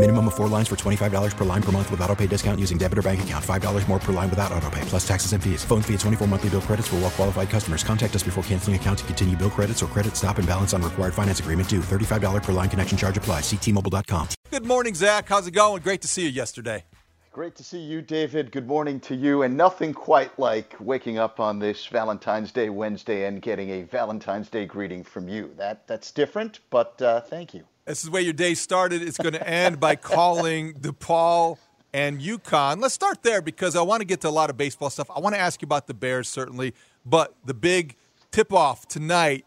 Minimum of four lines for $25 per line per month with auto pay discount using debit or bank account. $5 more per line without auto pay, plus taxes and fees. Phone fee at 24 monthly bill credits for well qualified customers. Contact us before canceling account to continue bill credits or credit stop and balance on required finance agreement due. $35 per line connection charge applies. Ctmobile.com. Good morning, Zach. How's it going? Great to see you yesterday. Great to see you, David. Good morning to you. And nothing quite like waking up on this Valentine's Day Wednesday and getting a Valentine's Day greeting from you. That that's different, but uh, thank you. This is where your day started. It's going to end by calling DePaul and UConn. Let's start there because I want to get to a lot of baseball stuff. I want to ask you about the Bears, certainly, but the big tip off tonight.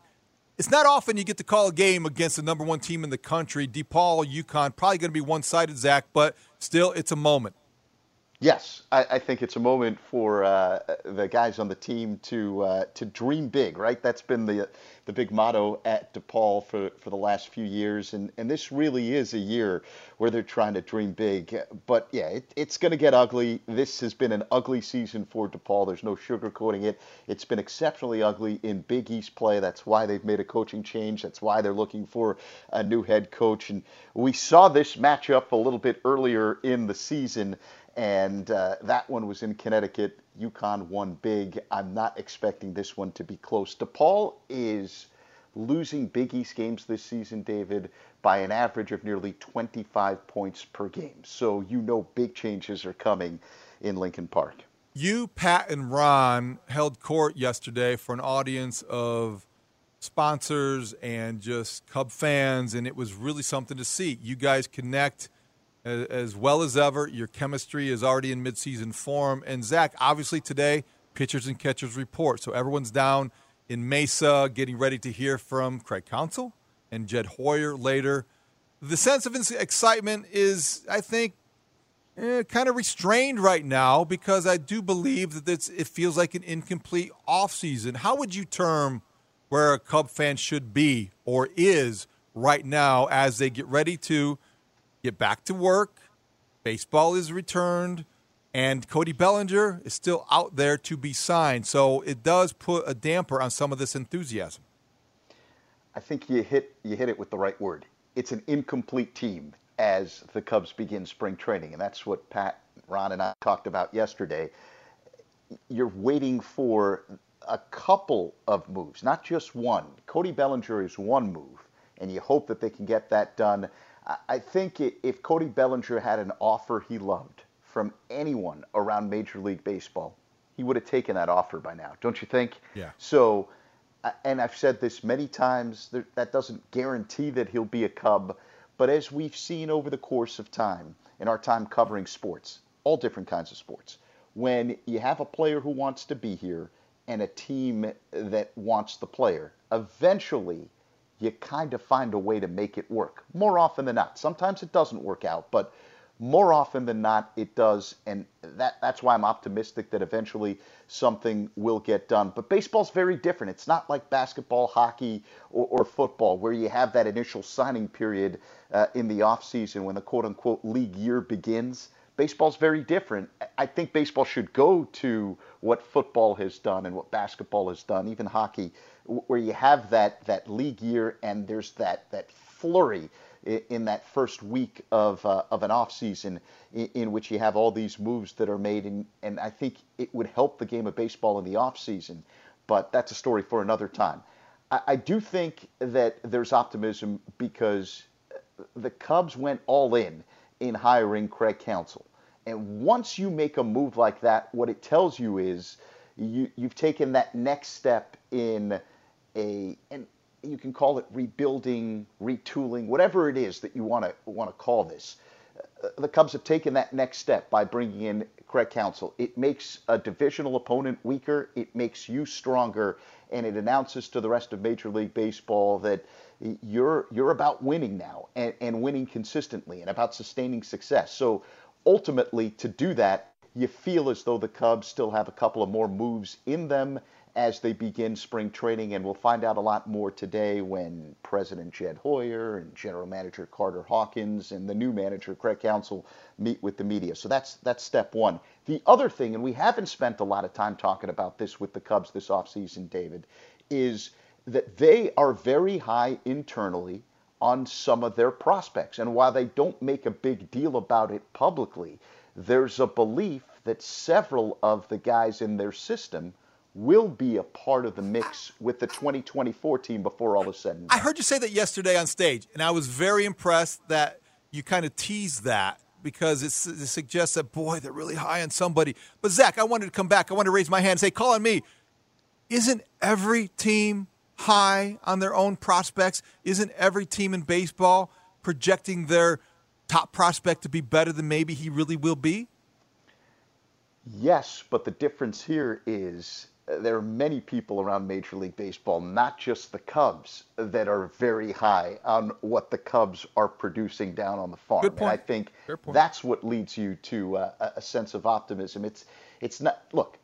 It's not often you get to call a game against the number one team in the country. DePaul, UConn, probably going to be one sided, Zach, but still, it's a moment. Yes, I, I think it's a moment for uh, the guys on the team to uh, to dream big, right? That's been the the big motto at DePaul for, for the last few years, and, and this really is a year where they're trying to dream big. But yeah, it, it's going to get ugly. This has been an ugly season for DePaul. There's no sugarcoating it. It's been exceptionally ugly in Big East play. That's why they've made a coaching change. That's why they're looking for a new head coach. And we saw this matchup a little bit earlier in the season and uh, that one was in Connecticut. UConn won big. I'm not expecting this one to be close. DePaul is losing Big East games this season, David, by an average of nearly 25 points per game. So you know big changes are coming in Lincoln Park. You, Pat, and Ron held court yesterday for an audience of sponsors and just Cub fans, and it was really something to see. You guys connect as well as ever. Your chemistry is already in midseason form. And Zach, obviously today, pitchers and catchers report. So everyone's down in Mesa getting ready to hear from Craig Counsell and Jed Hoyer later. The sense of excitement is, I think, eh, kind of restrained right now because I do believe that it feels like an incomplete offseason. How would you term where a Cub fan should be or is right now as they get ready to – get back to work. Baseball is returned, and Cody Bellinger is still out there to be signed. So it does put a damper on some of this enthusiasm. I think you hit you hit it with the right word. It's an incomplete team as the Cubs begin spring training, and that's what Pat, Ron, and I talked about yesterday. You're waiting for a couple of moves, not just one. Cody Bellinger is one move, and you hope that they can get that done I think if Cody Bellinger had an offer he loved from anyone around Major League Baseball, he would have taken that offer by now, don't you think? Yeah. So, uh, and I've said this many times, that doesn't guarantee that he'll be a Cub. But as we've seen over the course of time, in our time covering sports, all different kinds of sports, when you have a player who wants to be here and a team that wants the player, eventually you kind of find a way to make it work. More often than not. Sometimes it doesn't work out, but more often than not it does and that that's why I'm optimistic that eventually something will get done. But baseball's very different. It's not like basketball, hockey, or, or football where you have that initial signing period uh, in the off season when the quote unquote league year begins. Baseball's very different. I think baseball should go to what football has done and what basketball has done, even hockey where you have that that league year and there's that that flurry in that first week of uh, of an off season in, in, which you have all these moves that are made and and I think it would help the game of baseball in the off season, but that's a story for another time. I, I do think that there's optimism because the Cubs went all in in hiring Craig Counsell. And once you make a move like that, what it tells you is you, you've taken that next step in a and you can call it rebuilding, retooling, whatever it is that you want to want to call this. Uh, the Cubs have taken that next step by bringing in Craig Counsell. It makes a divisional opponent weaker. It makes you stronger, and it announces to the rest of Major League Baseball that you're you're about winning now and, and winning consistently and about sustaining success. So ultimately, to do that, you feel as though the Cubs still have a couple of more moves in them as they begin spring training. And we'll find out a lot more today when President Jed Hoyer and General Manager Carter Hawkins and the new manager Craig Counsell meet with the media. So that's that's step one. The other thing, and we haven't spent a lot of time talking about this with the Cubs this offseason, David, is that they are very high internally on some of their prospects. And while they don't make a big deal about it publicly, there's a belief that several of the guys in their system will be a part of the mix with the 2024 team before all is said and done. I heard you say that yesterday on stage, and I was very impressed that you kind of teased that because it suggests that, boy, they're really high on somebody. But, Zach, I wanted to come back. I wanted to raise my hand and say, call on me. Isn't every team high on their own prospects? Isn't every team in baseball projecting their top prospect to be better than maybe he really will be? Yes, but the difference here is uh, there are many people around Major League Baseball, not just the Cubs, that are very high on what the Cubs are producing down on the farm. Good point. And I think that's what leads you to uh, a sense of optimism. It's it's not look,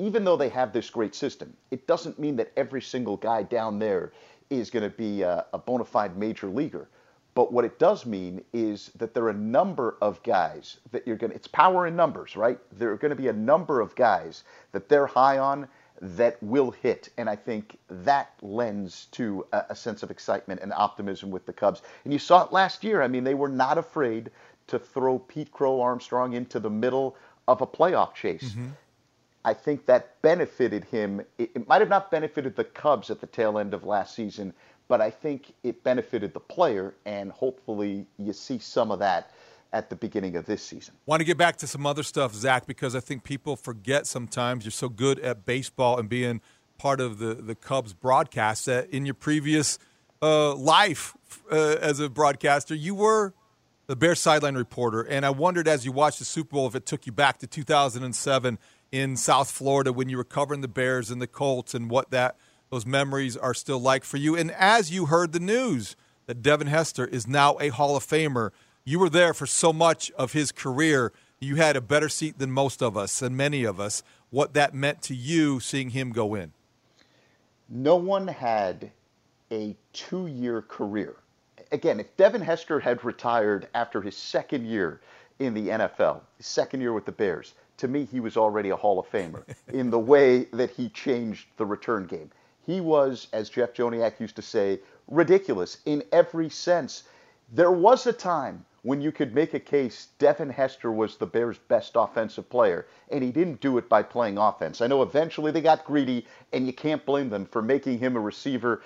even though they have this great system, it doesn't mean that every single guy down there is going to be a, a bona fide major leaguer. But what it does mean is that there are a number of guys that you're going to, it's power in numbers, right? There are going to be a number of guys that they're high on that will hit. And I think that lends to a, a, sense of excitement and optimism with the Cubs. And you saw it last year. I mean, they were not afraid to throw Pete Crow Armstrong into the middle of a playoff chase. Mm-hmm. I think that benefited him. It, it might have not benefited the Cubs at the tail end of last season, but I think it benefited the player, and hopefully you see some of that at the beginning of this season. Want to get back to some other stuff, Zach, because I think people forget sometimes you're so good at baseball and being part of the, the Cubs broadcast that in your previous uh, life uh, as a broadcaster, you were the Bears sideline reporter. And I wondered as you watched the Super Bowl if it took you back to 2007 in South Florida when you were covering the Bears and the Colts and what that those memories are still like for you. And as you heard the news that Devin Hester is now a Hall of Famer, you were there for so much of his career. You had a better seat than most of us and many of us. What that meant to you seeing him go in? No one had a two year career. Again, if Devin Hester had retired after his second year in the NFL, his second year with the Bears, to me, he was already a Hall of Famer in the way that he changed the return game. He was, as Jeff Joniak used to say, ridiculous in every sense. There was a time when you could make a case Devin Hester was the Bears' best offensive player, and he didn't do it by playing offense. I know eventually they got greedy, and you can't blame them for making him a receiver,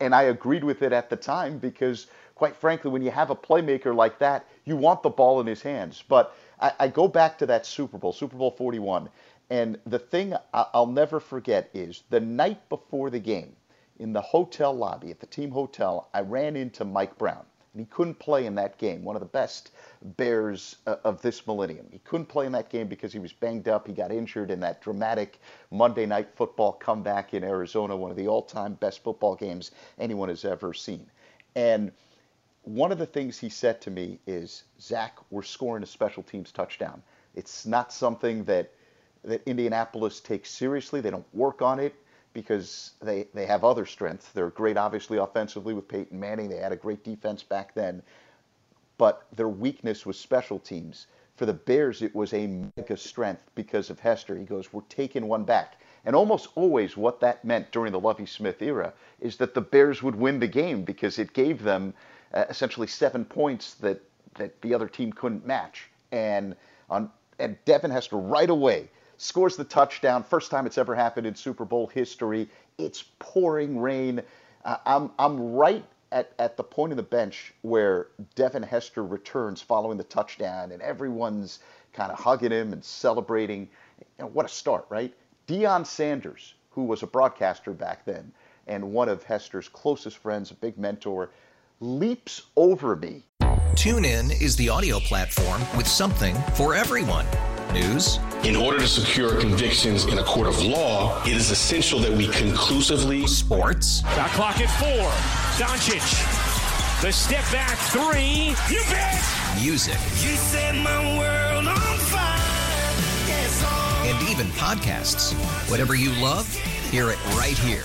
and I agreed with it at the time because, quite frankly, when you have a playmaker like that, you want the ball in his hands. But I, I go back to that Super Bowl, Super Bowl 41, and the thing I'll never forget is the night before the game in the hotel lobby at the team hotel, I ran into Mike Brown. And he couldn't play in that game, one of the best Bears uh, of this millennium. He couldn't play in that game because he was banged up. He got injured in that dramatic Monday night football comeback in Arizona, one of the all time best football games anyone has ever seen. And one of the things he said to me is, Zach, we're scoring a special teams touchdown. It's not something that that Indianapolis takes seriously. They don't work on it because they, they have other strengths. They're great, obviously, offensively with Peyton Manning. They had a great defense back then. But their weakness was special teams. For the Bears, it was a mega strength because of Hester. He goes, We're taking one back. And almost always, what that meant during the Lovie Smith era is that the Bears would win the game because it gave them uh, essentially seven points that, that the other team couldn't match. And on and Devin Hester right away scores the touchdown. First time it's ever happened in Super Bowl history. It's pouring rain. Uh, I'm, I'm right at, at the point of the bench where Devin Hester returns following the touchdown, and everyone's kind of hugging him and celebrating. You know, what a start, right? Deion Sanders, who was a broadcaster back then, and one of Hester's closest friends, a big mentor, leaps over me. TuneIn is the audio platform with something for everyone. News. In order to secure convictions in a court of law, it is essential that we conclusively. Sports. Got clock at four. Doncic. The step back three. You bet. Music. You set my world on fire. Yes, oh. And even podcasts. Whatever you love, hear it right here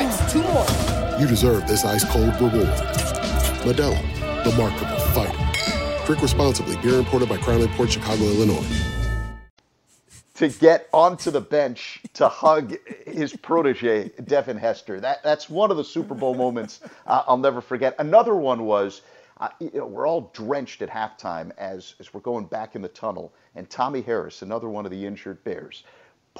Two two more. You deserve this ice cold reward. Modelo, the Markable Fighter. Drink responsibly. Beer imported by Crown Port Chicago, Illinois. To get onto the bench to hug his protege, Devin Hester. That, that's one of the Super Bowl moments uh, I'll never forget. Another one was uh, you know, we're all drenched at halftime as, as we're going back in the tunnel, and Tommie Harris, another one of the injured Bears,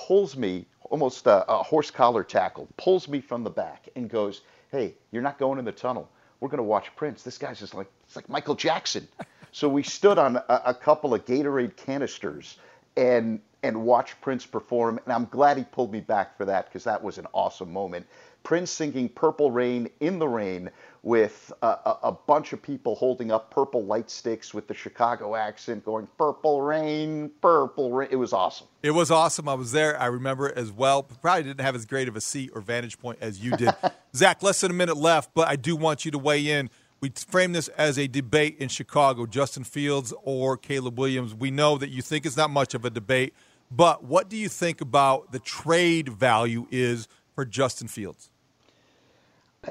pulls me almost a, a horse collar tackle, pulls me from the back and goes, "Hey, you're not going in the tunnel. We're going to watch Prince. This guy's just like it's like Michael Jackson." so we stood on a, a couple of Gatorade canisters and and watch Prince perform, and I'm glad he pulled me back for that because that was an awesome moment. Prince singing Purple Rain in the rain with a, a, a, bunch of people holding up purple light sticks with the Chicago accent going, Purple Rain, Purple Rain. It was awesome. It was awesome. I was there. I remember it as well. Probably didn't have as great of a seat or vantage point as you did. Zach, less than a minute left, but I do want you to weigh in. We frame this as a debate in Chicago Justin Fields or Caleb Williams. We know that you think it's not much of a debate, but what do you think about the trade value is for Justin Fields?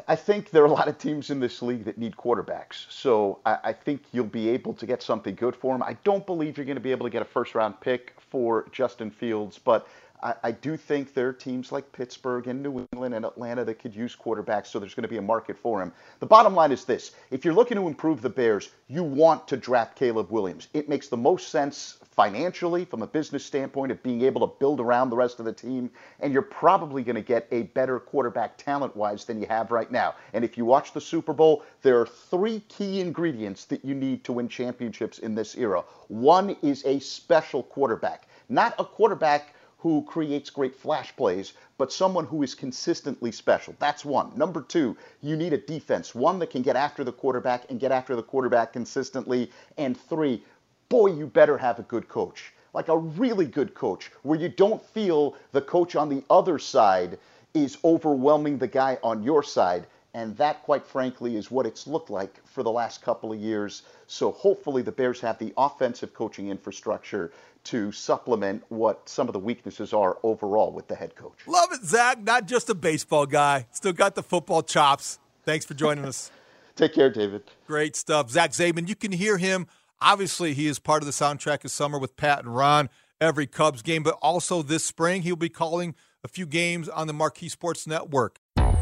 I think there are a lot of teams in this league that need quarterbacks. So I, I, think you'll be able to get something good for him. I don't believe you're going to be able to get a first round pick for Justin Fields, but I, I do think there are teams like Pittsburgh and New England and Atlanta that could use quarterbacks, so there's going to be a market for him. The bottom line is this if you're looking to improve the Bears, you want to draft Caleb Williams. It makes the most sense financially, from a business standpoint, of being able to build around the rest of the team, and you're probably going to get a better quarterback talent wise than you have right now. And if you watch the Super Bowl, there are three key ingredients that you need to win championships in this era. One is a special quarterback, not a quarterback who creates great flash plays, but someone who is consistently special. That's one. Number two, you need a defense, one that can get after the quarterback and get after the quarterback consistently. And three, boy, you better have a good coach, like a really good coach, where you don't feel the coach on the other side is overwhelming the guy on your side. And that, quite frankly, is what it's looked like for the last couple of years. So hopefully the Bears have the offensive coaching infrastructure to supplement what some of the weaknesses are overall with the head coach. Love it, Zach. Not just a baseball guy, still got the football chops. Thanks for joining us. Take care, David. Great stuff. Zach Zaidman, you can hear him Obviously, he is part of the soundtrack of summer with Pat and Ron every Cubs game, but also this spring he'll be calling a few games on the Marquee Sports Network.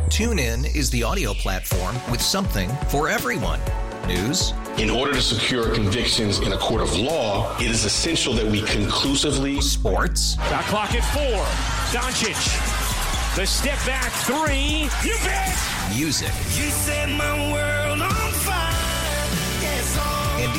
Tune in is the audio platform with something for everyone. News. In order to secure convictions in a court of law, it is essential that we conclusively. Sports. Got clock at four. Doncic. The step back three. You bet. Music. You set my world